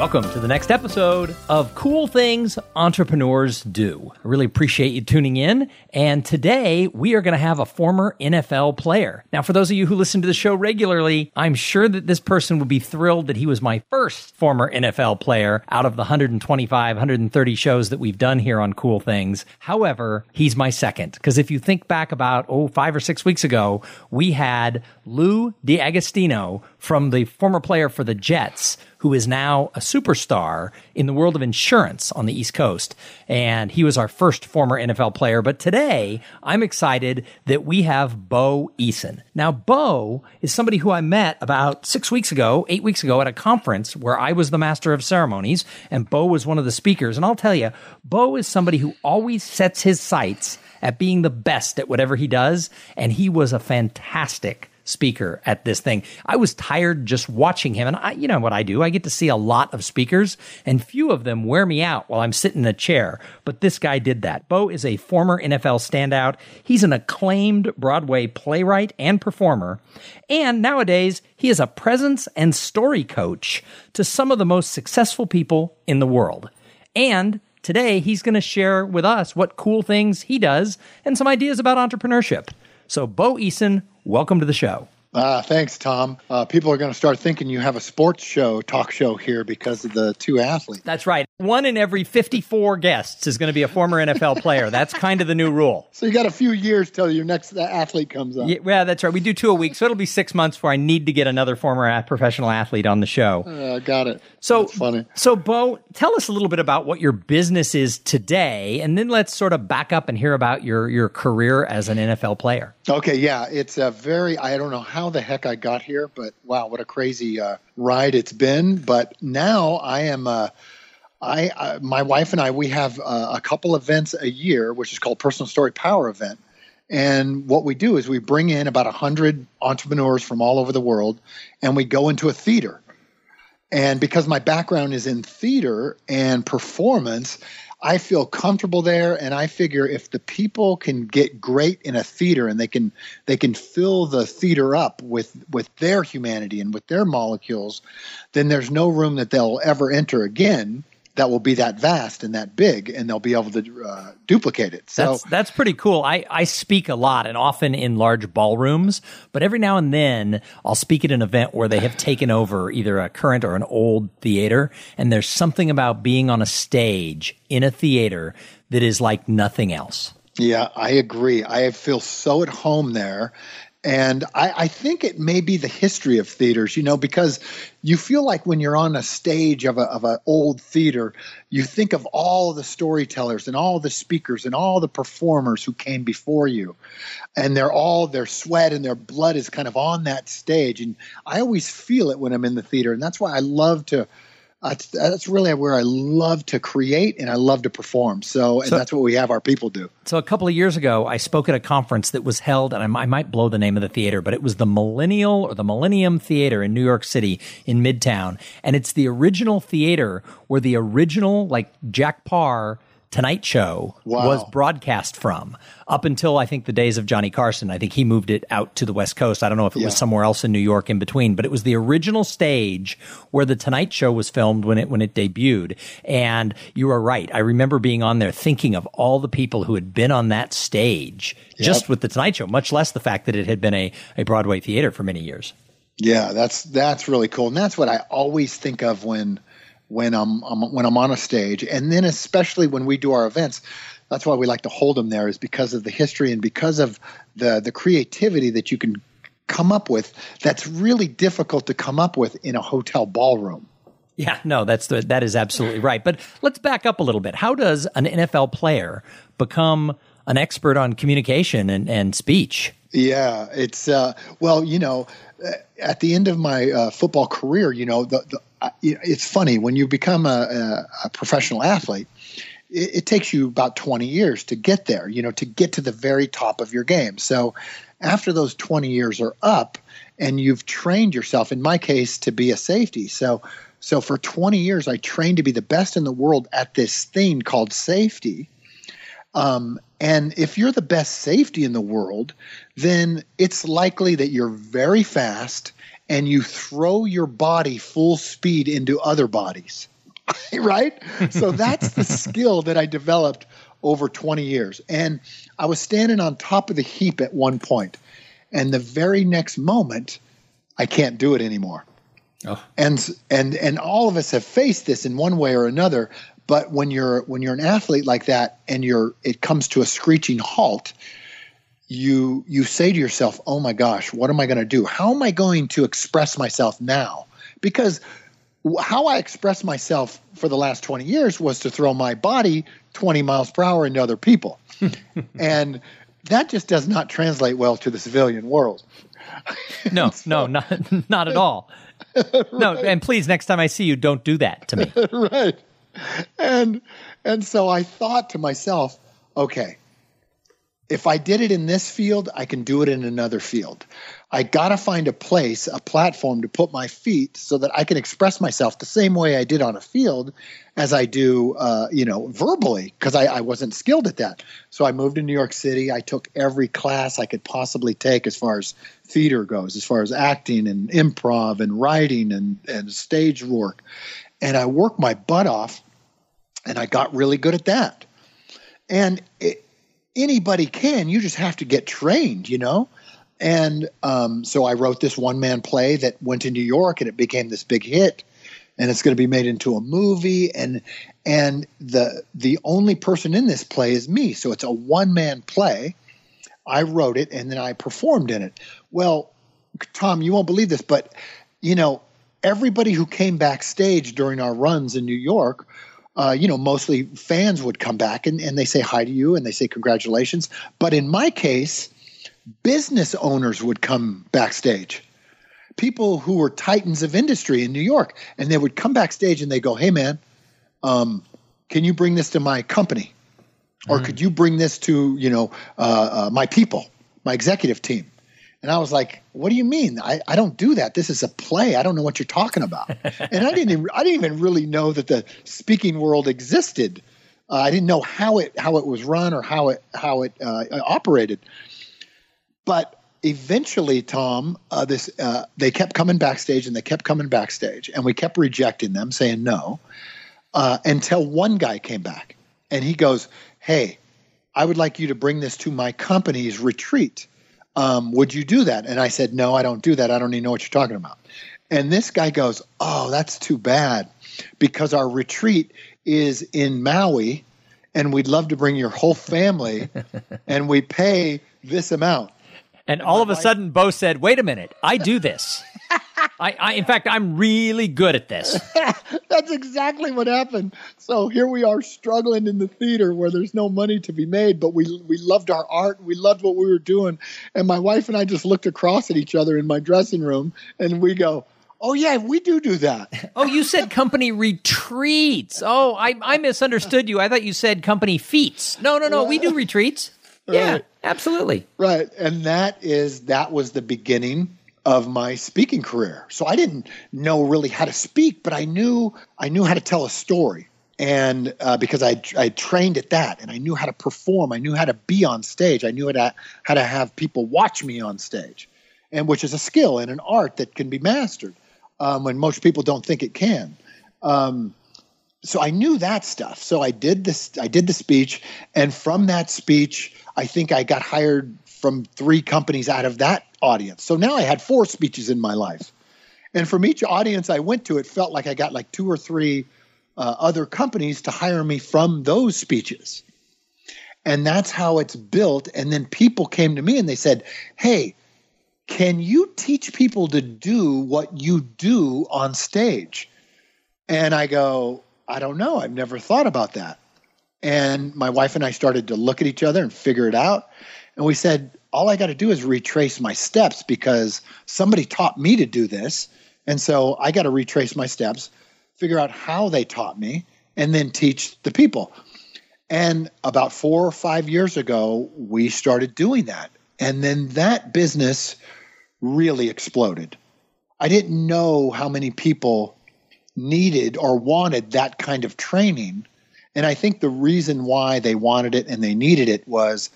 Welcome to the next episode of Cool Things Entrepreneurs Do. I really appreciate you tuning in. And today we are going to have a former NFL player. Now, for those of you who listen to the show regularly, I'm sure that this person would be thrilled that he was my first former NFL player out of the 125, 130 shows that we've done here on Cool Things. However, he's my second. Because if you think back about, oh, five or six weeks ago, we had Lou D'Agostino from the former player for the Jets who is now a superstar in the world of insurance on the East Coast. And he was our first former NFL player. But today, I'm excited that we have Bo Eason. Now, Bo is somebody who I met about six weeks ago, eight weeks ago at a conference where I was the master of ceremonies and Bo was one of the speakers. And I'll tell you, Bo is somebody who always sets his sights at being the best at whatever he does. And he was a fantastic speaker at this thing. I was tired just watching him. And I, you know what I do? I get to see a lot of speakers and few of them wear me out while I'm sitting in a chair. But this guy did that. Bo is a former NFL standout. He's an acclaimed Broadway playwright and performer. And nowadays, he is a presence and story coach to some of the most successful people in the world. And today, he's going to share with us what cool things he does and some ideas about entrepreneurship. So, Bo Eason, welcome to the show. Uh, thanks, Tom. Uh, people are going to start thinking you have a sports show, talk show here because of the two athletes. That's right. One in every 54 guests is going to be a former NFL player. That's kind of the new rule. So you got a few years till your next athlete comes up. Yeah, yeah, that's right. We do two a week, so it'll be six months before I need to get another former professional athlete on the show. Uh, got it. So that's funny. So, Bo, tell us a little bit about what your business is today, and then let's sort of back up and hear about your your career as an NFL player. Okay, yeah, it's a very I don't know how the heck I got here, but wow, what a crazy uh, ride it's been. But now I am. Uh, I, I, my wife and I, we have uh, a couple events a year, which is called Personal Story Power Event. And what we do is we bring in about 100 entrepreneurs from all over the world and we go into a theater. And because my background is in theater and performance, I feel comfortable there and I figure if the people can get great in a theater and they can they can fill the theater up with with their humanity and with their molecules, then there's no room that they'll ever enter again that will be that vast and that big, and they'll be able to uh, duplicate it. So that's, that's pretty cool. I, I speak a lot and often in large ballrooms, but every now and then I'll speak at an event where they have taken over either a current or an old theater, and there's something about being on a stage in a theater that is like nothing else. Yeah, I agree. I feel so at home there. And I, I, think it may be the history of theaters, you know, because you feel like when you're on a stage of a of an old theater, you think of all the storytellers and all the speakers and all the performers who came before you, and they're all their sweat and their blood is kind of on that stage. And I always feel it when I'm in the theater, and that's why I love to that's, that's really where I love to create and I love to perform. So, and so, that's what we have our people do. So, a couple of years ago, I spoke at a conference that was held, and I, I might blow the name of the theater, but it was the Millennial or the Millennium Theater in New York City in Midtown. And it's the original theater where the original, like Jack Paar, Tonight Show wow. was broadcast from up until I think the days of Johnny Carson. I think he moved it out to the West Coast. I don't know if it yeah. was somewhere else in New York in between, but it was the original stage where the Tonight Show was filmed when it when it debuted. And you are right. I remember being on there thinking of all the people who had been on that stage yep. just with the Tonight Show, much less the fact that it had been a, a Broadway theater for many years. Yeah, that's that's really cool. And that's what I always think of when when I'm, I'm, when I'm on a stage, and then especially when we do our events. That's why we like to hold them there, is because of the history and because of the the creativity that you can come up with. That's really difficult to come up with in a hotel ballroom. Yeah, no, that's the, that is absolutely right. But let's back up a little bit. How does an NFL player become an expert on communication and, and speech? Yeah, it's uh, well, you know, at the end of my uh, football career, you know, the, the it's funny when you become a, a, a professional athlete. It, it, takes you about 20 years to get there, you know, to get to the very top of your game. So, after those 20 years are up and you've trained yourself, in my case, to be a safety. So, so for 20 years, I trained to be the best in the world at this thing called safety. Um, and if you're the best safety in the world, then it's likely that you're very fast and you throw your body full speed into other bodies. right? So that's the skill that I developed over 20 years. And I was standing on top of the heap at one point, and the very next moment, I can't do it anymore. Oh. And and and all of us have faced this in one way or another. But when you're when you're an athlete like that, and you're it comes to a screeching halt, you you say to yourself, "Oh my gosh, what am I going to do? How am I going to express myself now?" Because how I expressed myself for the last 20 years was to throw my body 20 miles per hour into other people. and that just does not translate well to the civilian world. no, so, no, not not at all. right. No, and please next time I see you don't do that to me. right. And and so I thought to myself, okay, if I did it in this field, I can do it in another field. I got to find a place, a platform to put my feet so that I can express myself the same way I did on a field as I do, uh, you know, verbally, because I, I wasn't skilled at that. So I moved to New York City. I took every class I could possibly take as far as theater goes, as far as acting and improv and writing and, and stage work. And I worked my butt off and I got really good at that. And it, anybody can, you just have to get trained, you know? And um, so I wrote this one man play that went to New York and it became this big hit. And it's going to be made into a movie, and and the the only person in this play is me. So it's a one man play. I wrote it and then I performed in it. Well, Tom, you won't believe this, but you know, everybody who came backstage during our runs in New York uh, you know, mostly fans would come back and, and they say hi to you and they say congratulations. But in my case, business owners would come backstage people who were titans of industry in new york and they would come backstage and they go hey man um, can you bring this to my company or mm. could you bring this to you know uh, uh, my people my executive team and i was like what do you mean? I, I don't do that. This is a play. I don't know what you're talking about. And i didn't even, i didn't even really know that the speaking world existed. Uh, i didn't know how it how it was run or how it how it uh, operated. But eventually, Tom, uh, this uh, they kept coming backstage and they kept coming backstage, and we kept rejecting them, saying no, uh, until one guy came back and he goes, "Hey, I would like you to bring this to my company's retreat. Um, would you do that?" And I said, "No, I don't do that. I don't even know what you're talking about." And this guy goes, "Oh, that's too bad, because our retreat is in Maui." And we'd love to bring your whole family, and we pay this amount. And all of a sudden, Bo said, "Wait a minute, I do this. I, I, in fact, I'm really good at this." That's exactly what happened. So here we are struggling in the theater where there's no money to be made, but we we loved our art, we loved what we were doing, and my wife and I just looked across at each other in my dressing room, and we go. Oh yeah, we do do that. oh, you said company retreats. Oh, I, I misunderstood you. I thought you said company feats. No, no, no. We do retreats. Yeah, right. absolutely. Right. And that is that was the beginning of my speaking career. So I didn't know really how to speak, but I knew I knew how to tell a story. And uh, because I I trained at that, and I knew how to perform, I knew how to be on stage, I knew how to how to have people watch me on stage, and which is a skill and an art that can be mastered um, when most people don't think it can. Um, so I knew that stuff. So I did this. I did the speech, and from that speech, I think I got hired from three companies out of that audience. So now I had four speeches in my life. And from each audience I went to, it felt like I got like two or three uh, other companies to hire me from those speeches. And that's how it's built. And then people came to me and they said, Hey, can you teach people to do what you do on stage? And I go, I don't know. I've never thought about that. And my wife and I started to look at each other and figure it out. And we said, all I got to do is retrace my steps because somebody taught me to do this. And so I got to retrace my steps, figure out how they taught me, and then teach the people. And about four or five years ago, we started doing that. And then that business really exploded. I didn't know how many people needed or wanted that kind of training. And I think the reason why they wanted it and they needed it was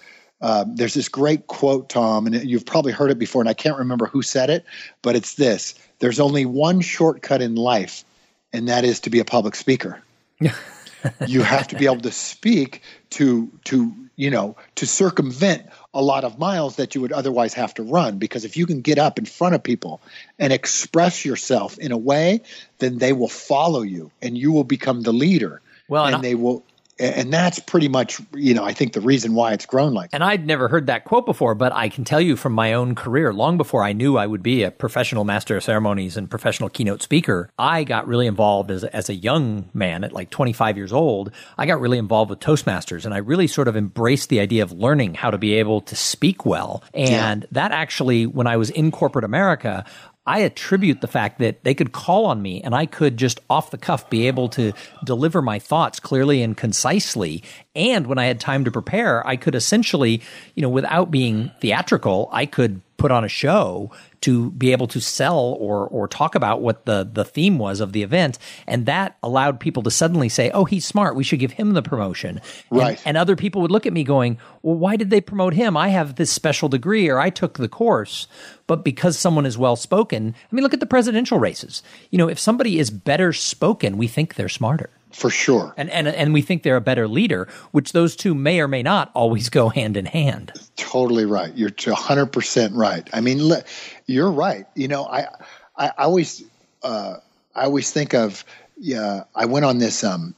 uh, there's this great quote, Tom, and you've probably heard it before, and I can't remember who said it, but it's this there's only one shortcut in life, and that is to be a public speaker. you have to be able to speak to to you know to circumvent a lot of miles that you would otherwise have to run because if you can get up in front of people and express yourself in a way then they will follow you and you will become the leader well and, and they will and that's pretty much you know i think the reason why it's grown like that. and i'd never heard that quote before but i can tell you from my own career long before i knew i would be a professional master of ceremonies and professional keynote speaker i got really involved as, as a young man at like 25 years old i got really involved with toastmasters and i really sort of embraced the idea of learning how to be able to speak well and yeah. that actually when i was in corporate america I attribute the fact that they could call on me and I could just off the cuff be able to deliver my thoughts clearly and concisely. And when I had time to prepare, I could essentially, you know, without being theatrical, I could put on a show to be able to sell or or talk about what the the theme was of the event. And that allowed people to suddenly say oh he's smart. We should give him the promotion. Right. and, and other people would look at me going well why did they promote him? I have this special degree or i took the course. But because someone is well spoken i mean look at the presidential races. You know if somebody is better spoken we think they're smarter for sure. And and and we think they're a better leader, which those two may or may not always go hand in hand. Totally right. You're 100% right. I mean, you're right. You know, I I always uh, I always think of yeah, I went on this um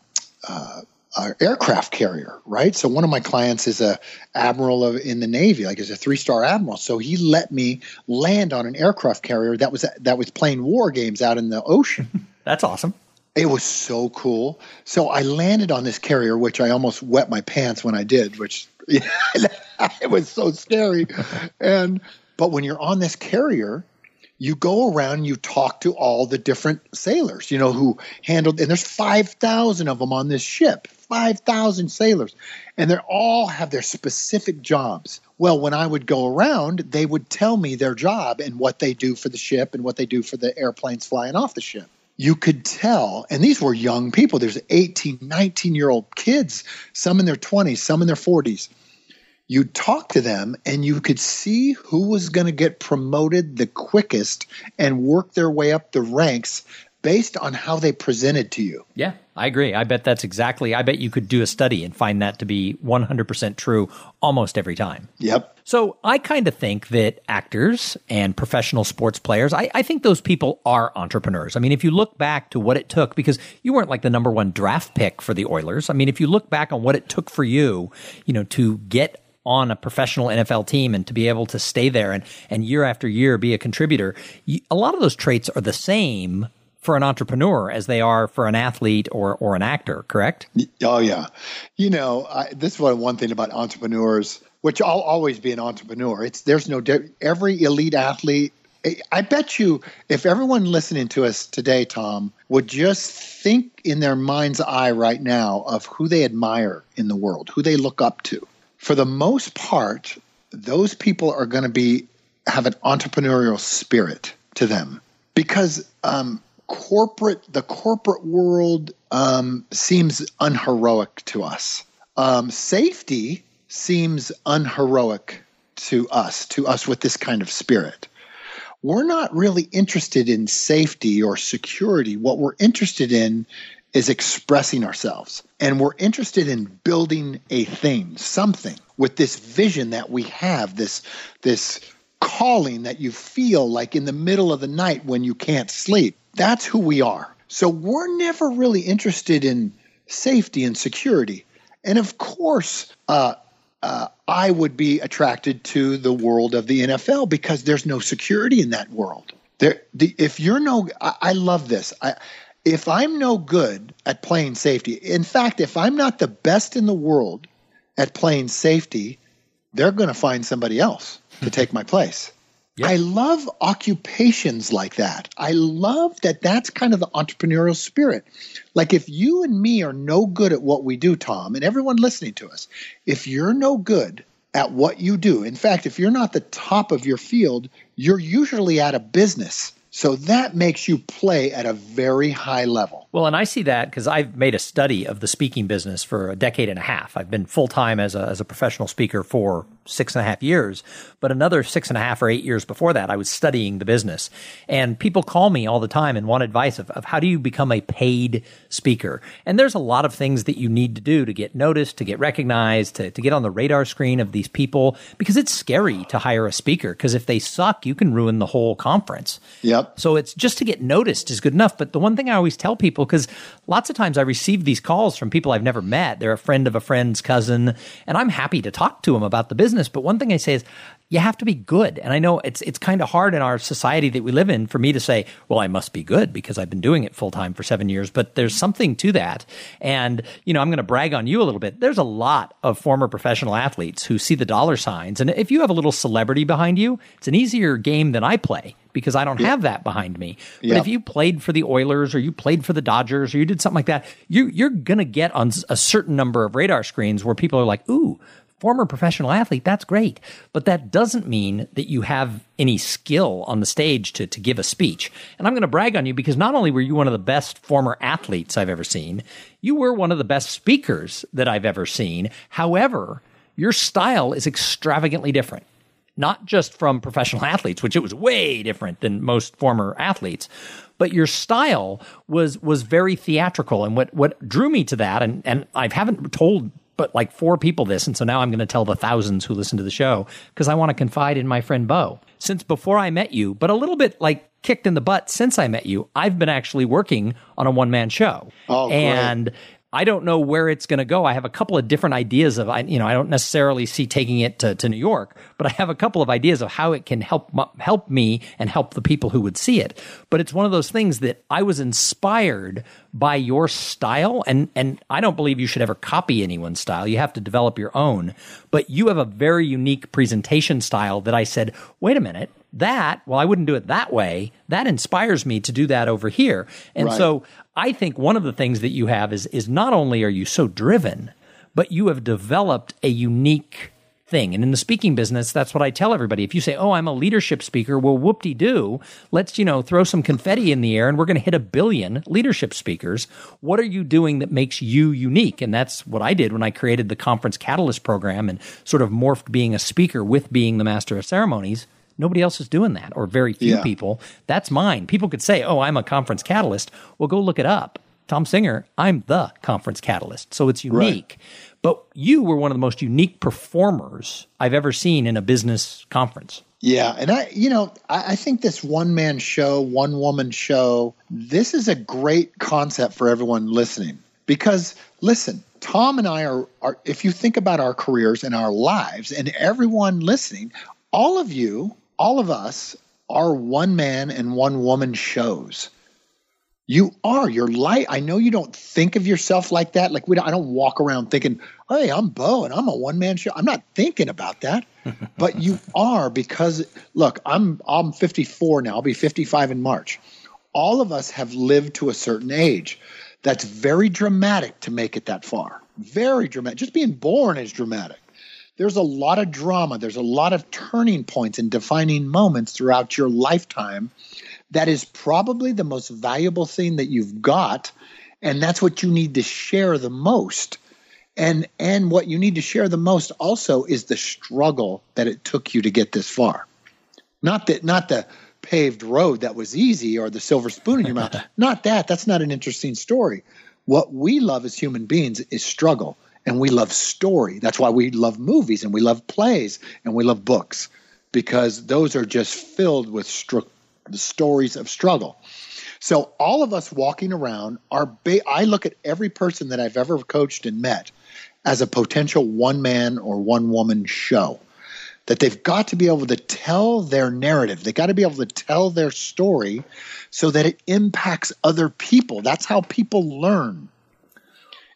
uh, uh, aircraft carrier, right? So one of my clients is a admiral of, in the Navy, like is a three star admiral. So he let me land on an aircraft carrier that was that was playing war games out in the ocean. That's awesome. It was so cool. So I landed on this carrier, which I almost wet my pants when I did, which it was so scary. And but when you're on this carrier, you go around, you talk to all the different sailors, you know, who handled, and there's 5,000 of them on this ship, 5,000 sailors, and they all have their specific jobs. Well, when I would go around, they would tell me their job and what they do for the ship and what they do for the airplanes flying off the ship you could tell, and these were young people. There's 18, 19 year old kids, some in their 20s, some in their 40s. You'd talk to them and you could see who was going to get promoted the quickest and work their way up the ranks based on how they presented to you. Yeah, I agree. I bet that's exactly, I bet you could do a study and find that to be 100% true almost every time. Yep. So I kind of think that actors and professional sports players, I, I, think those people are entrepreneurs. I mean, if you look back to what it took, because you weren't like the number one draft pick for the Oilers. I mean, if you look back on what it took for you, you know, to get on a professional NFL team and to be able to stay there and, and year after year be a contributor, you, a lot of those traits are the same for an entrepreneur as they are for an athlete or, or an actor, correct? Oh, yeah. You know, I, this is one thing about entrepreneurs, which I'll always be an entrepreneur. It's There's no, every elite athlete, I bet you if everyone listening to us today, Tom, would just think in their mind's eye right now of who they admire in the world, who they look up to. For the most part, those people are going to be have an entrepreneurial spirit to them because um, corporate the corporate world um, seems unheroic to us. Um, safety seems unheroic to us, to us with this kind of spirit. We're not really interested in safety or security. What we're interested in is expressing ourselves. And we're interested in building a thing, something with this vision that we have, this, this calling that you feel like in the middle of the night when you can't sleep. That's who we are. So we're never really interested in safety and security. And of course, uh, uh, I would be attracted to the world of the NFL because there's no security in that world. There, the, if you're no, I, I love this. I, if I'm no good at playing safety, in fact, if I'm not the best in the world at playing safety, they're going to find somebody else to take my place. Yep. I love occupations like that. I love that that's kind of the entrepreneurial spirit. Like if you and me are no good at what we do, Tom, and everyone listening to us, if you're no good at what you do. In fact, if you're not the top of your field, you're usually out of business. So that makes you play at a very high level. Well, and I see that because I've made a study of the speaking business for a decade and a half. I've been full time as a, as a professional speaker for six and a half years, but another six and a half or eight years before that, I was studying the business. And people call me all the time and want advice of, of how do you become a paid speaker? And there's a lot of things that you need to do to get noticed, to get recognized, to, to get on the radar screen of these people, because it's scary to hire a speaker. Because if they suck, you can ruin the whole conference. Yep. So it's just to get noticed is good enough. But the one thing I always tell people, because lots of times I receive these calls from people I've never met, they're a friend of a friend's cousin, and I'm happy to talk to them about the business. But one thing I say is, you have to be good. And I know it's it's kind of hard in our society that we live in for me to say, well, I must be good because I've been doing it full time for 7 years, but there's something to that. And you know, I'm going to brag on you a little bit. There's a lot of former professional athletes who see the dollar signs and if you have a little celebrity behind you, it's an easier game than I play because I don't have that behind me. But Yeah. if you played for the Oilers or you played for the Dodgers or you did something like that, you you're going to get on a certain number of radar screens where people are like, "Ooh, former professional athlete, that's great. But that doesn't mean that you have any skill on the stage to, to give a speech. And I'm going to brag on you because not only were you one of the best former athletes I've ever seen, you were one of the best speakers that I've ever seen. However, your style is extravagantly different. Not just from professional athletes, which it was way different than most former athletes, but your style was was very theatrical. And what what drew me to that, and and I haven't told but like four people this, and so now I'm going to tell the thousands who listen to the show because I want to confide in my friend Bo. Since before I met you, but a little bit like kicked in the butt since I met you, I've been actually working on a one man show, Oh, great. I don't know where it's going to go. I have a couple of different ideas of, I, you know, I don't necessarily see taking it to, to New York, but I have a couple of ideas of how it can help help me and help the people who would see it. But it's one of those things that I was inspired by your style, and and I don't believe you should ever copy anyone's style. You have to develop your own. But you have a very unique presentation style that I said, wait a minute. That, well, I wouldn't do it that way. That inspires me to do that over here. And Right. so I think one of the things that you have is is not only are you so driven, but you have developed a unique thing. And in the speaking business, that's what I tell everybody. If you say, "Oh, I'm a leadership speaker," well, whoop-de-doo, let's you know throw some confetti in the air, and we're going to hit a billion leadership speakers. What are you doing that makes you unique? And that's what I did when I created the Conference Catalyst program and sort of morphed being a speaker with being the master of ceremonies. Nobody else is doing that, or very few Yeah. people. That's mine. People could say, "Oh, I'm a conference catalyst." Well, go look it up. Tom Singer, I'm the conference catalyst. So it's unique. But you were one of the most unique performers I've ever seen in a business conference. Yeah, and I, you know, I, I think this one man show, one woman show, this is a great concept for everyone listening. Because listen, Tom and I are, are if you think about our careers and our lives, and everyone listening, all of you, all of us are one man and one woman shows. You are. You're light. I know you don't think of yourself like that. Like we, don't, I don't walk around thinking, "Hey, I'm Bo and I'm a one man show." I'm not thinking about that, but you are because look, I'm I'm 54 now. I'll be 55 in March. All of us have lived to a certain age. That's very dramatic to make it that far. Very dramatic. Just being born is dramatic. There's a lot of drama. There's a lot of turning points and defining moments throughout your lifetime that is probably the most valuable thing that you've got and that's what you need to share the most. And and what you need to share the most also is the struggle that it took you to get this far. Not that not the paved road that was easy or the silver spoon in your mouth. Not that. That's not an interesting story. What we love as human beings is struggle and we love story that's why we love movies and we love plays and we love books because those are just filled with str- the stories of struggle so all of us walking around are ba- I look at every person that I've ever coached and met as a potential one man or one woman show. That they've got to be able to tell their narrative. They got to be able to tell their story so that it impacts other people. That's how people learn.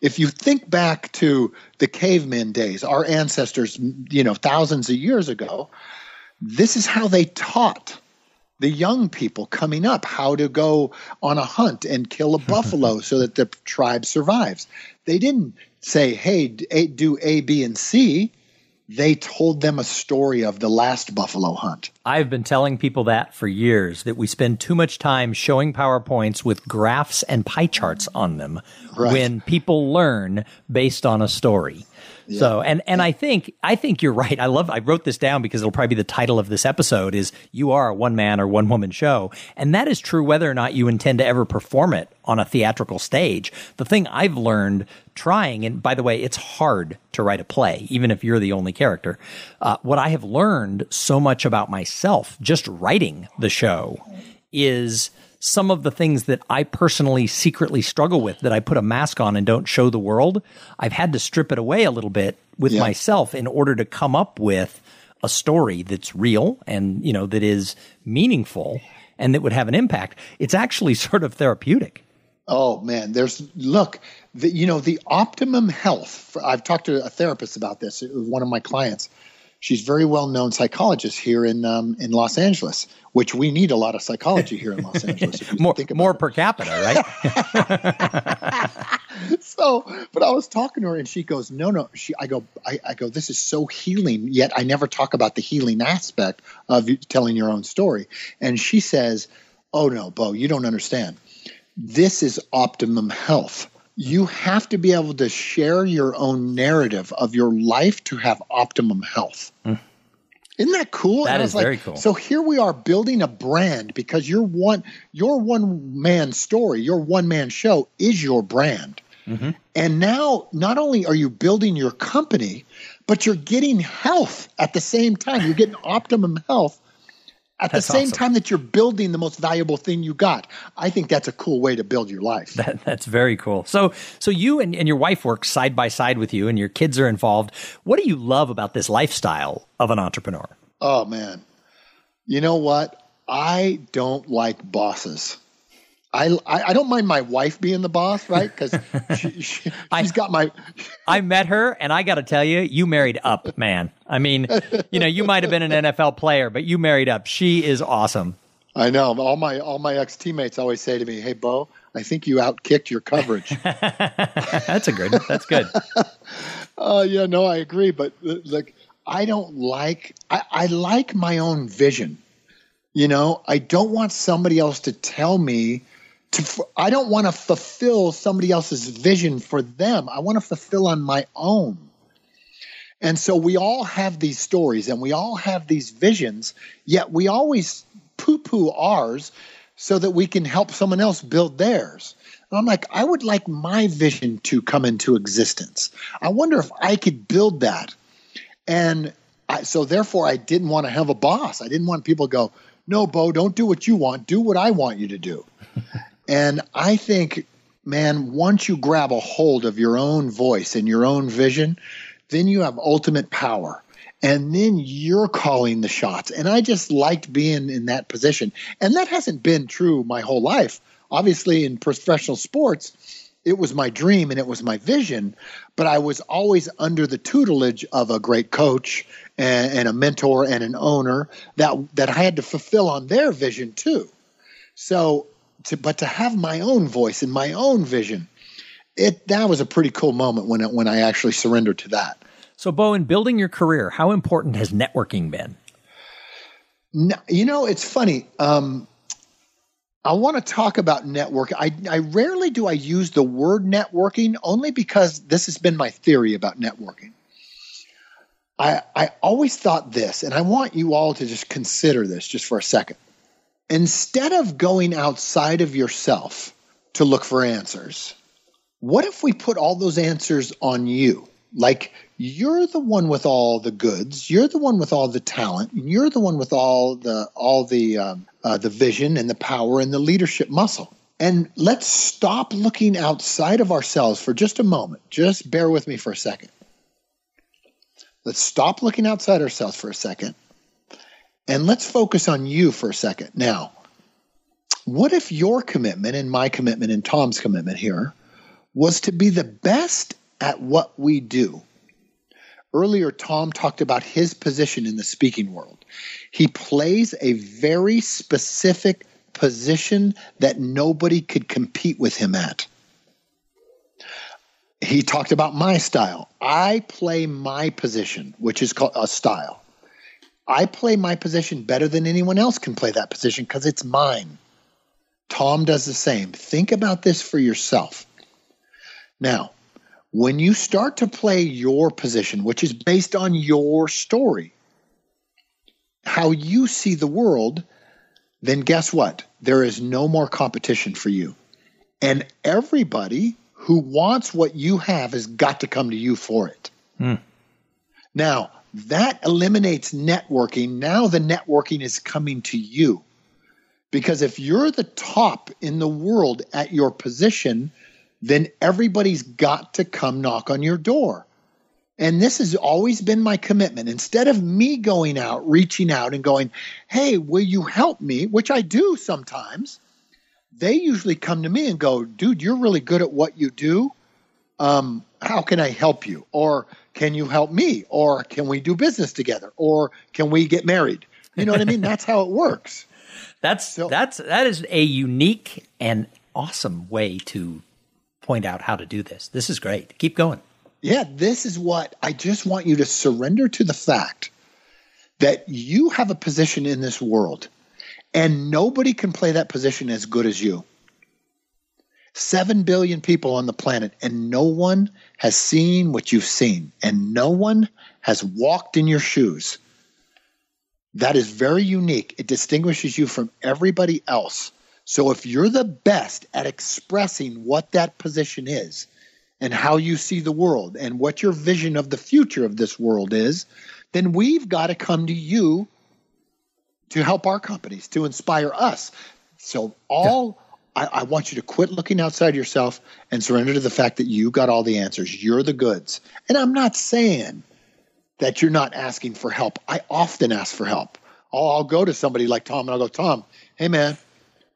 If you think back to the caveman days, our ancestors, you know, thousands of years ago, this is how they taught the young people coming up how to go on a hunt and kill a buffalo so that the tribe survives. They didn't say, hey, do A, B, and C. they told them a story of the last buffalo hunt. I've been telling people that for years that we spend too much time showing PowerPoints with graphs and pie charts on them right. when people learn based on a story. So, and, and I think, I think you're right. I love, I wrote this down because it'll probably be the title of this episode is you are a one man or one woman show. And that is true whether or not you intend to ever perform it on a theatrical stage. The thing I've learned trying, and by the way, it's hard to write a play, even if you're the only character. Uh, what I have learned so much about myself just writing the show is some of the things that I personally secretly struggle with that I put a mask on and don't show the world, I've had to strip it away a little bit with yeah. myself in order to come up with a story that's real and, you know, that is meaningful and that would have an impact. It's actually sort of therapeutic. Oh man, there's look, the, you know, the optimum health. I've talked to a therapist about this. One of my clients she's very well known psychologist here in um, in Los Angeles, which we need a lot of psychology here in Los Angeles. more more per capita, right? so, but I was talking to her, and she goes, "No, no." She, I go, I, I go. This is so healing. Yet I never talk about the healing aspect of telling your own story. And she says, "Oh no, Bo, you don't understand. This is optimum health." You have to be able to share your own narrative of your life to have optimum health. Mm. Isn't that cool? That is like, very cool. So here we are building a brand because your one your one man story, your one man show is your brand. Mm-hmm. And now not only are you building your company, but you're getting health at the same time. You're getting optimum health at that's the same awesome. time that you're building the most valuable thing you got. I think that's a cool way to build your life. That, that's very cool. So, so you and, and your wife work side by side with you, and your kids are involved. What do you love about this lifestyle of an entrepreneur? Oh man, you know what? I don't like bosses. I, I, don't mind my wife being the boss, right? Because she, she, has got my. I met her, and I got to tell you, you married up, man. I mean, you know, you might have been an NFL player, but you married up. She is awesome. I know. All my all my ex teammates always say to me, "Hey, Bo, I think you outkicked your coverage." that's a good. That's good. Oh uh, yeah, no, I agree. But uh, like, I don't like. I, I like my own vision. You know, I don't want somebody else to tell me to I don't want to fulfill somebody else's vision for them. I want to fulfill on my own. And so we all have these stories and we all have these visions, yet we always poo poo ours so that we can help someone else build theirs. And I'm like, I would like my vision to come into existence. I wonder if I could build that. And I, so therefore, I didn't want to have a boss. I didn't want people to go, no, Bo, don't do what you want. Do what I want you to do. And I think, man, once you grab a hold of your own voice and your own vision, then you have ultimate power. And then you're calling the shots. And I just liked being in that position. And that hasn't been true my whole life. Obviously, in professional sports, it was my dream and it was my vision, but I was always under the tutelage of a great coach and, and, a mentor and an owner that that I had to fulfill on their vision too. So to, but to have my own voice and my own vision, it that was a pretty cool moment when it, when I actually surrendered to that. So, Bo, in building your career, how important has networking been? No, you know, it's funny. Um, I want to talk about network. I, I rarely do I use the word networking only because this has been my theory about networking. I, I always thought this, and I want you all to just consider this just for a second instead of going outside of yourself to look for answers, what if we put all those answers on you? Like you're the one with all the goods, you're the one with all the talent, you're the one with all the all the um, uh, the vision and the power and the leadership muscle. And let's stop looking outside of ourselves for just a moment. Just bear with me for a second. Let's stop looking outside ourselves for a second and let's focus on you for a second. Now, what if your commitment and my commitment and Tom's commitment here was to be the best at what we do? Earlier, Tom talked about his position in the speaking world. He plays a very specific position that nobody could compete with him at. he talked about my style. I play my position, which is called a style. I play my position better than anyone else can play that position because it's mine. Tom does the same. Think about this for yourself. Now, when you start to play your position, which is based on your story, how you see the world, then guess what? There is no more competition for you. And everybody who wants what you have has got to come to you for it. Hmm. Now, that eliminates networking. Now the networking is coming to you. Because if you're the top in the world at your position, then everybody's got to come knock on your door. And this has always been my commitment. Instead of me going out, reaching out, and going, Hey, will you help me? Which I do sometimes. They usually come to me and go, Dude, you're really good at what you do. Um, how can I help you? Or can you help me? Or can we do business together? Or can we get married? You know what I mean? That's how it works. That's so, that's that is a unique and awesome way to point out how to do this. This is great. Keep going. Yeah, this is what I just want you to surrender to the fact that you have a position in this world and nobody can play that position as good as you. Seven billion people on the planet, and no one has seen what you've seen, and no one has walked in your shoes. That is very unique. It distinguishes you from everybody else. So if you're the best at expressing what that position is and how you see the world and what your vision of the future of this world is, then we've got to come to you to help our companies, to inspire us. So all I, I, want you to quit looking outside yourself and surrender to the fact that you got all the answers. You're the goods. And I'm not saying that you're not asking for help. I often ask for help. I'll, I'll go to somebody like Tom and I'll go, Tom, hey man,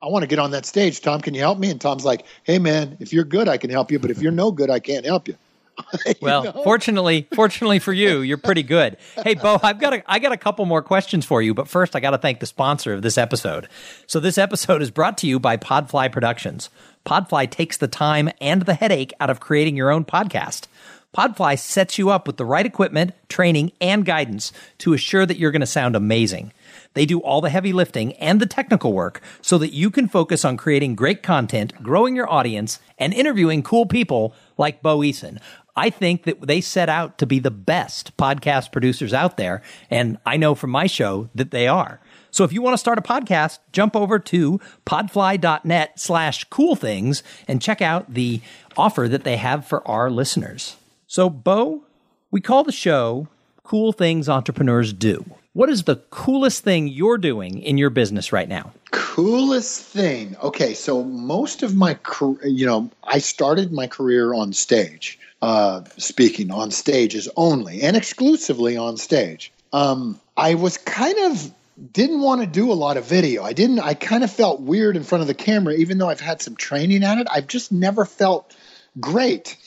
I want to get on that stage. Tom, can you help me? And Tom's like, Hey man, if you're good, I can help you, but if you're no good, I can't help you. well, know? fortunately, fortunately for you, you're pretty good. Hey, Bo, I've got a, I got a couple more questions for you, but first I got to thank the sponsor of this episode. So this episode is brought to you by Podfly Productions. Podfly takes the time and the headache out of creating your own podcast. Podfly sets you up with the right equipment, training, and guidance to assure that you're going to sound amazing. They do all the heavy lifting and the technical work so that you can focus on creating great content, growing your audience, and interviewing cool people like Bo Eason. I think that they set out to be the best podcast producers out there. And I know from my show that they are. So if you want to start a podcast, jump over to podfly.net slash cool things and check out the offer that they have for our listeners. So, Bo, we call the show Cool Things Entrepreneurs Do. What is the coolest thing you're doing in your business right now? Coolest thing. Okay, so most of my career, you know, I started my career on stage, uh, speaking on stages only and exclusively on stage. Um, I was kind of didn't want to do a lot of video. I didn't. I kind of felt weird in front of the camera, even though I've had some training at it. I've just never felt great.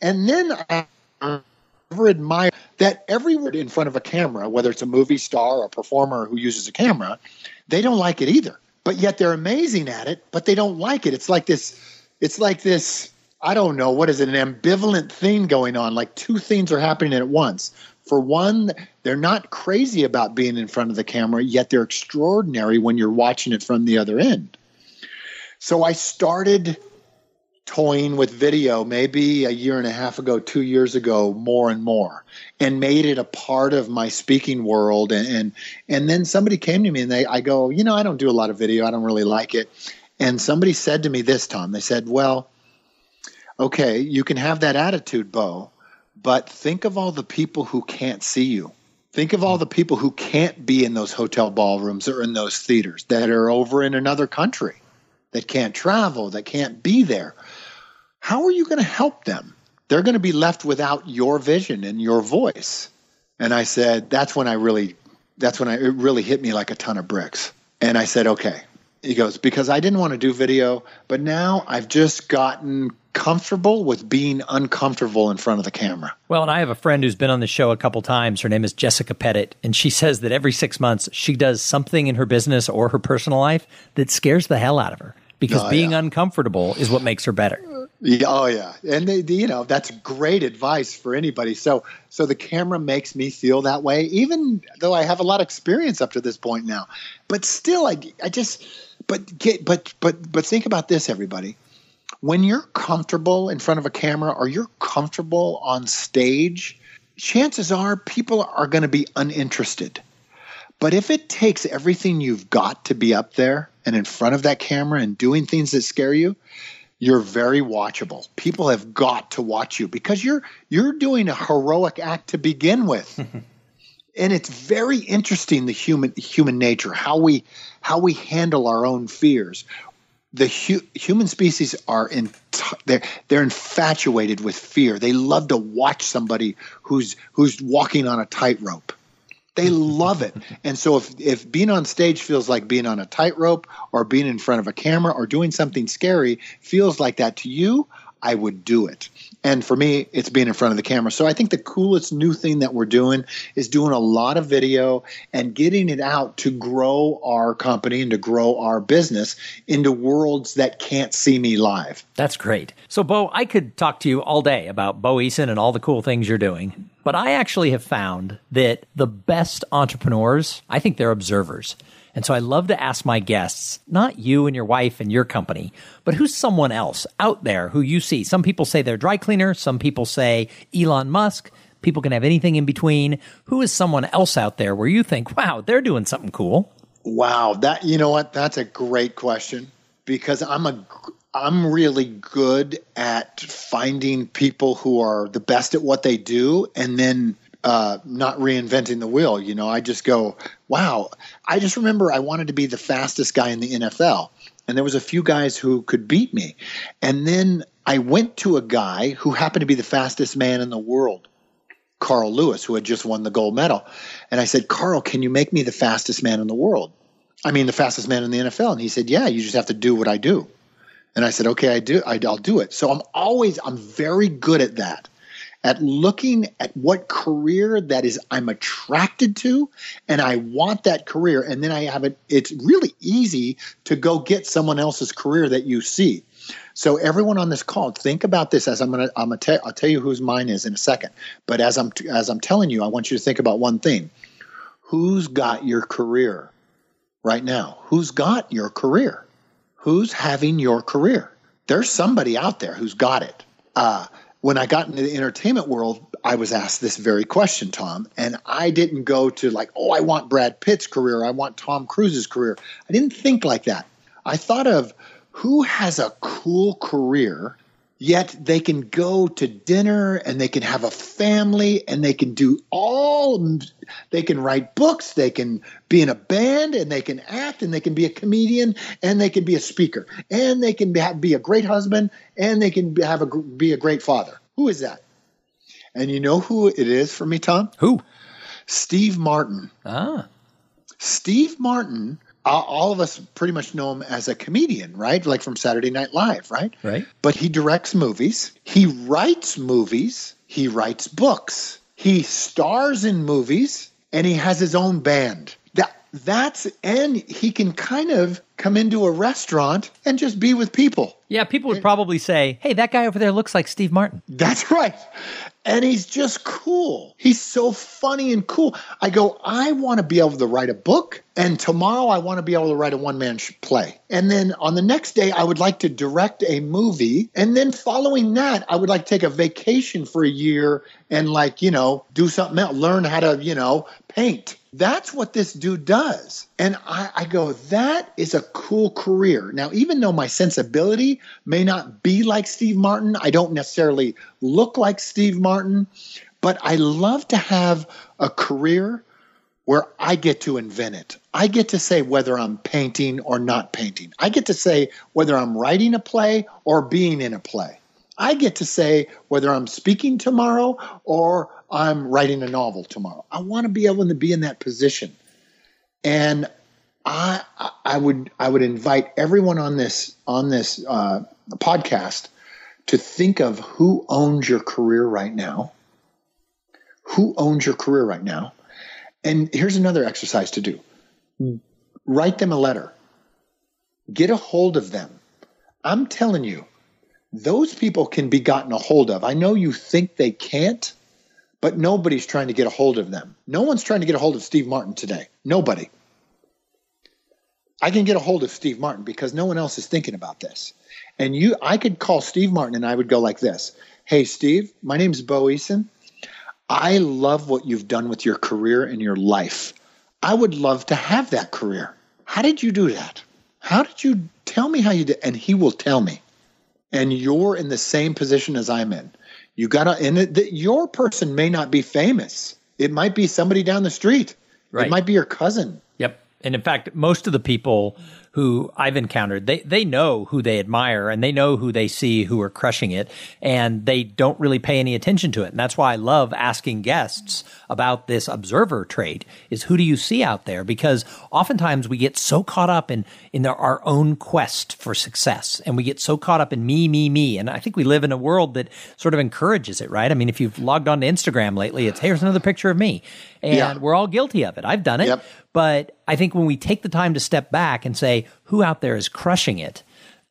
And then I ever admire that everyone in front of a camera, whether it's a movie star or a performer who uses a camera, they don't like it either. But yet they're amazing at it, but they don't like it. It's like this, it's like this, I don't know, what is it, an ambivalent thing going on. Like two things are happening at once. For one, they're not crazy about being in front of the camera, yet they're extraordinary when you're watching it from the other end. So I started toying with video maybe a year and a half ago, two years ago, more and more, and made it a part of my speaking world. And and, and then somebody came to me and they I go, you know, I don't do a lot of video. I don't really like it. And somebody said to me this time, they said, Well, okay, you can have that attitude, Bo, but think of all the people who can't see you. Think of all the people who can't be in those hotel ballrooms or in those theaters that are over in another country, that can't travel, that can't be there how are you going to help them? They're going to be left without your vision and your voice. And I said, that's when I really, that's when I, it really hit me like a ton of bricks. And I said, okay. He goes, because I didn't want to do video, but now I've just gotten comfortable with being uncomfortable in front of the camera. Well, and I have a friend who's been on the show a couple times. Her name is Jessica Pettitt, and she says that every six months she does something in her business or her personal life that scares the hell out of her because oh, being yeah. uncomfortable is what makes her better. Yeah, oh yeah, and they, you know that's great advice for anybody. So, so the camera makes me feel that way, even though I have a lot of experience up to this point now. But still, I, I just, but get, but, but, but think about this, everybody. When you're comfortable in front of a camera, or you're comfortable on stage, chances are people are going to be uninterested. But if it takes everything you've got to be up there and in front of that camera and doing things that scare you, you're very watchable. People have got to watch you because you're you're doing a heroic act to begin with. and it's very interesting the human human nature, how we how we handle our own fears. The hu- human species are in t- they're they're infatuated with fear. They love to watch somebody who's who's walking on a tightrope. They love it. And so if if being on stage feels like being on a tightrope or being in front of a camera or doing something scary feels like that to you, I would do it. And for me, it's being in front of the camera. So I think the coolest new thing that we're doing is doing a lot of video and getting it out to grow our company and to grow our business into worlds that can't see me live. That's great. So, Bo, I could talk to you all day about Bo Eason and all the cool things you're doing. But I actually have found that the best entrepreneurs, I think they're observers. And so I love to ask my guests, not you and your wife and your company, but who's someone else out there who you see? Some people say they're dry cleaner. Some people say Elon Musk. People can have anything in between. Who is someone else out there where you think, wow, they're doing something cool? Wow, that you know what? That's a great question because I'm a I'm really good at finding people who are the best at what they do and then uh, not reinventing the wheel. You know, I just go, wow. I just remember I wanted to be the fastest guy in the NFL. And there was a few guys who could beat me. And then I went to a guy who happened to be the fastest man in the world, Carl Lewis, who had just won the gold medal. And I said, Carl, can you make me the fastest man in the world? I mean, the fastest man in the NFL. And he said, Yeah, you just have to do what I do. And I said, okay, I do, I, I'll do it. So I'm always, I'm very good at that, at looking at what career that is I'm attracted to, and I want that career. And then I have it. It's really easy to go get someone else's career that you see. So everyone on this call, think about this as I'm gonna, I'm gonna tell, I'll tell you whose mine is in a second. But as I'm, as I'm telling you, I want you to think about one thing: who's got your career right now? Who's got your career? who's having your career? There's somebody out there who's got it. Uh, when I got into the entertainment world, I was asked this very question, Thom, and I didn't go to like, oh, I want Brad Pitt's career, I want Tom Cruise's career. I didn't think like that. I thought of who has a cool career yet they can go to dinner and they can have a family and they can do all they can write books they can be in a band and they can act and they can be a comedian and they can be a speaker and they can be a great husband and they can have a be a great father who is that and you know who it is for me thom who steve martin ah steve martin all of us pretty much know him as a comedian, right? Like from Saturday Night Live, right? Right. But he directs movies, he writes movies, he writes books, he stars in movies, and he has his own band. That that's and he can kind of come into a restaurant and just be with people. Yeah, people would probably say, "Hey, that guy over there looks like Steve Martin." That's right and he's just cool. He's so funny and cool. I go, I want to be able to write a book, and tomorrow I want to be able to write a one man play. And then on the next day, I would like to direct a movie. And then following that, I would like to take a vacation for a year and, like, you know, do something else, learn how to, you know, paint. That's what this dude does. And I, I, go, that is a cool career. Now, even though my sensibility may not be like Steve Martin, I don't necessarily look like Steve Martin, but I love to have a career where I get to invent it. I get to say whether I'm painting or not painting. I get to say whether I'm writing a play or being in a play. I get to say whether I'm speaking tomorrow or I'm writing a novel tomorrow. I want to be able to be in that position. And I I would I would invite everyone on this on this uh, podcast to think of who owns your career right now. Who owns your career right now? And here's another exercise to do. Write them a letter. Get a hold of them. I'm telling you, those people can be gotten a hold of. I know you think they can't, but nobody's trying to get a hold of them. No one's trying to get a hold of Steve Martin today. Nobody. I can get a hold of Steve Martin because no one else is thinking about this. And you I could call Steve Martin and I would go like this. Hey Steve, my name's Bo Eason. I love what you've done with your career and your life. I would love to have that career. How did you do that? How did you tell me how you did? And he will tell me. And you're in the same position as I'm in. You got to, and it, your person may not be famous. It might be somebody down the street. Right. It might be your cousin. Yep. And in fact, most of the people who I've encountered, they, they know who they admire and they know who they see who are crushing it and they don't really pay any attention to it. And that's why I love asking guests about this observer trait is who do you see out there? Because oftentimes we get so caught up in, in our own quest for success and we get so caught up in me, me, me. And I think we live in a world that sort of encourages it, right? I mean, if you've logged on to Instagram lately, it's here's another picture of me. And yeah. we're all guilty of it. I've done it. Yep. But I think when we take the time to step back and say, who out there is crushing it?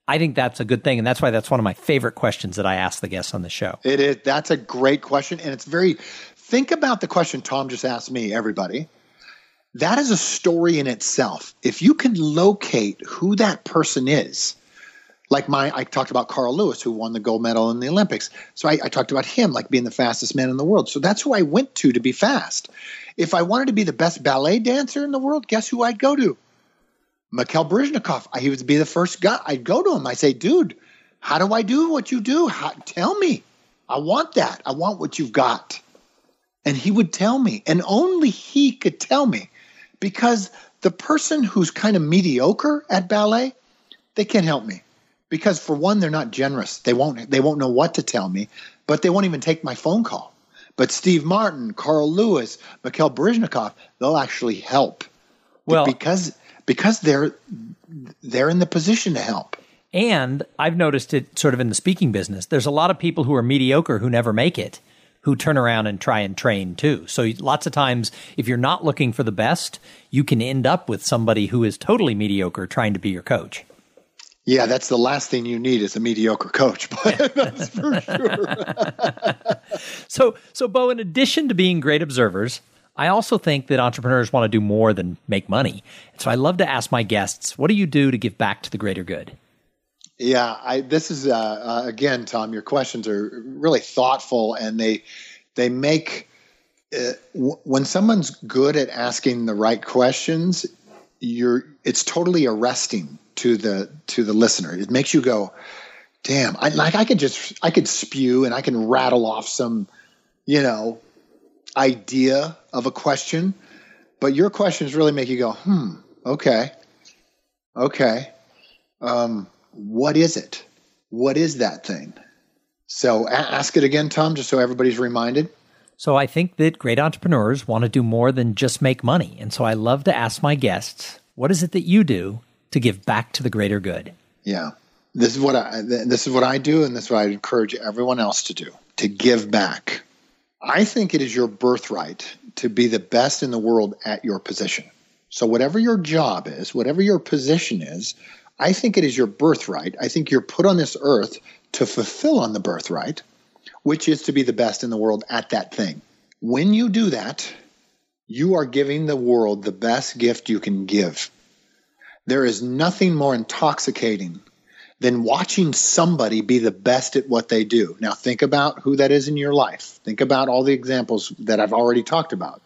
I think that's a good thing. And that's why that's one of my favorite questions that I ask the guests on the show. It is. That's a great question. And it's very, think about the question Thom just asked me, everybody. That is a story in itself. If you can locate who that person is, like my, I talked about Carl Lewis, who won the gold medal in the Olympics. So I, I talked about him like being the fastest man in the world. So that's who I went to to be fast. If I wanted to be the best ballet dancer in the world, guess who I'd go to? Mikhail Baryshnikov. He would be the first guy. I'd go to him. I say, dude, how do I do what you do? How, tell me. I want that. I want what you've got. And he would tell me, and only he could tell me because the person who's kind of mediocre at ballet, they can't help me. Because for one, they're not generous. They won't they won't know what to tell me, but they won't even take my phone call. But Steve Martin, Carl Lewis, Mikhail Baryshnikov, they'll actually help. Well, because because they're they're in the position to help. And I've noticed it sort of in the speaking business. There's a lot of people who are mediocre who never make it, who turn around and try and train too. So lots of times, if you're not looking for the best, you can end up with somebody who is totally mediocre trying to be your coach. Yeah, that's the last thing you need is a mediocre coach, but that's for sure. so, so Bo, in addition to being great observers, I also think that entrepreneurs want to do more than make money. So I love to ask my guests, what do you do to give back to the greater good? Yeah, I, this is uh, uh, again, Thom. Your questions are really thoughtful, and they they make uh, w- when someone's good at asking the right questions, you're it's totally arresting to the to the listener. It makes you go, "Damn!" I like I could just I could spew and I can rattle off some, you know, idea of a question, but your questions really make you go, "Hmm, okay, okay, um, what is it? What is that thing?" So a- ask it again, Thom, just so everybody's reminded. So I think that great entrepreneurs want to do more than just make money, and so I love to ask my guests, "What is it that you do to give back to the greater good?" Yeah. This is what I this is what I do and this is what I encourage everyone else to do, to give back. I think it is your birthright to be the best in the world at your position. So, whatever your job is, whatever your position is, I think it is your birthright. I think you're put on this earth to fulfill on the birthright, which is to be the best in the world at that thing. When you do that, you are giving the world the best gift you can give. There is nothing more intoxicating than watching somebody be the best at what they do. Now, think about who that is in your life. Think about all the examples that I've already talked about.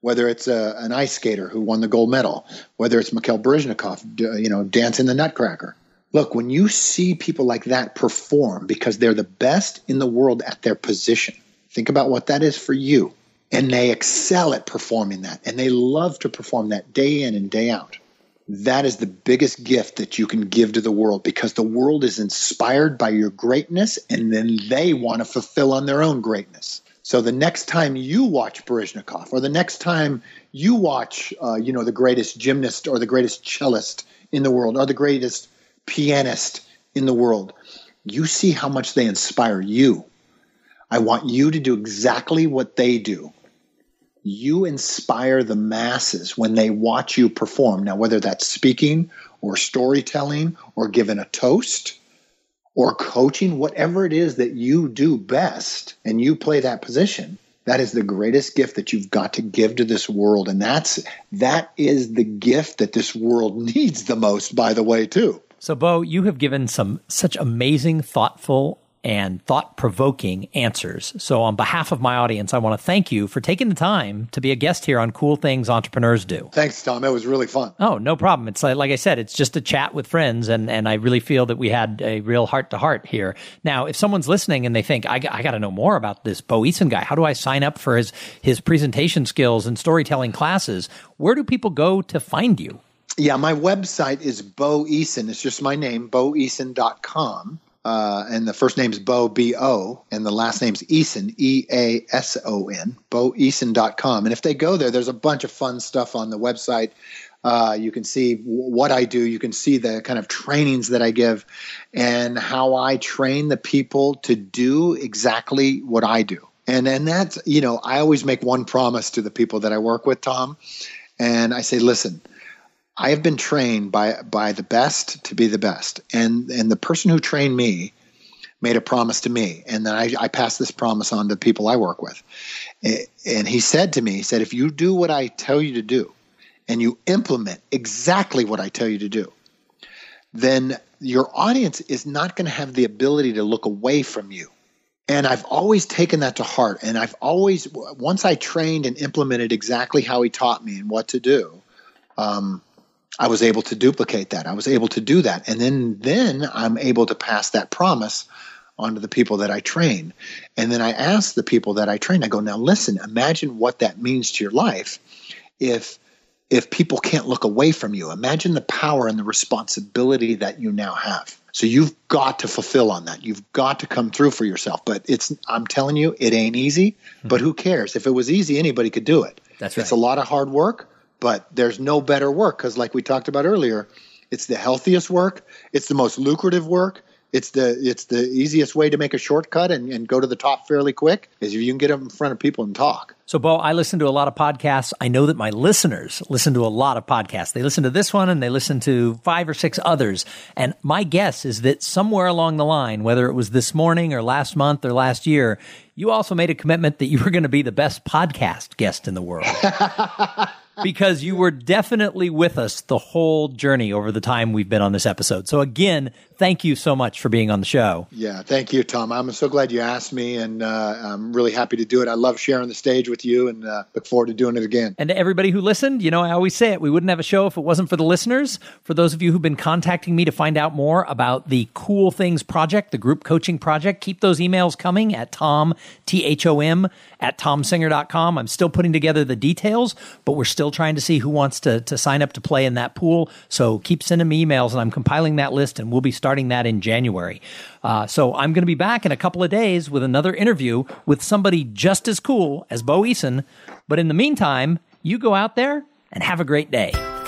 Whether it's a, an ice skater who won the gold medal, whether it's Mikhail Baryshnikov, you know, dancing the Nutcracker. Look, when you see people like that perform because they're the best in the world at their position, think about what that is for you. And they excel at performing that, and they love to perform that day in and day out that is the biggest gift that you can give to the world because the world is inspired by your greatness and then they want to fulfill on their own greatness. So the next time you watch Baryshnikov or the next time you watch, uh, you know, the greatest gymnast or the greatest cellist in the world or the greatest pianist in the world, you see how much they inspire you. I want you to do exactly what they do you inspire the masses when they watch you perform. Now, whether that's speaking or storytelling or giving a toast or coaching, whatever it is that you do best and you play that position, that is the greatest gift that you've got to give to this world. And that's that is the gift that this world needs the most, by the way, too. So, Bo, you have given some such amazing, thoughtful, and thought provoking answers. So, on behalf of my audience, I want to thank you for taking the time to be a guest here on Cool Things Entrepreneurs Do. Thanks, Thom. It was really fun. Oh, no problem. It's like, like I said, it's just a chat with friends, and, and I really feel that we had a real heart to heart here. Now, if someone's listening and they think, I, I got to know more about this Bo Eason guy, how do I sign up for his, his presentation skills and storytelling classes? Where do people go to find you? Yeah, my website is Bo Eason. It's just my name, boeason.com. Uh, and the first name's Bo, B O, and the last name's Eason, E A S O N, boeason.com. And if they go there, there's a bunch of fun stuff on the website. Uh, you can see what I do. You can see the kind of trainings that I give and how I train the people to do exactly what I do. And and that's, you know, I always make one promise to the people that I work with, Thom. And I say, listen, I have been trained by by the best to be the best, and and the person who trained me made a promise to me, and then I, I passed this promise on to the people I work with. And he said to me, he said, if you do what I tell you to do, and you implement exactly what I tell you to do, then your audience is not going to have the ability to look away from you. And I've always taken that to heart. And I've always, once I trained and implemented exactly how he taught me and what to do, um, I was able to duplicate that. I was able to do that. And then then I'm able to pass that promise on to the people that I train. And then I ask the people that I train, I go, now listen, imagine what that means to your life if if people can't look away from you. Imagine the power and the responsibility that you now have. So you've got to fulfill on that. You've got to come through for yourself. But it's I'm telling you, it ain't easy. Mm-hmm. But who cares? If it was easy, anybody could do it. That's right. It's a lot of hard work but there's no better work because like we talked about earlier it's the healthiest work it's the most lucrative work it's the it's the easiest way to make a shortcut and, and go to the top fairly quick is if you can get up in front of people and talk. So bo i listen to a lot of podcasts. I know that my listeners listen to a lot of podcasts. They listen to this one and they listen to five or six others. And my guess is that somewhere along the line whether it was this morning or last month or last year you also made a commitment that you were going to be the best podcast guest in the world because you were definitely with us the whole journey over the time we've been on this episode. So again, thank you so much for being on the show. Yeah, thank you, Thom. I'm so glad you asked me, and uh, I'm really happy to do it. I love sharing the stage with you, and uh, look forward to doing it again. And to everybody who listened, you know, I always say it: we wouldn't have a show if it wasn't for the listeners. For those of you who've been contacting me to find out more about the Cool Things Project, the group coaching project, keep those emails coming at Thom T H O M at thomsinger.com. I'm still putting together the details, but we're still trying to see who wants to to sign up to play in that pool. So keep sending me emails, and I'm compiling that list, and we'll be starting that in January. Uh, so I'm going to be back in a couple of days with another interview with somebody just as cool as Bo Eason. But in the meantime, you go out there and have a great day.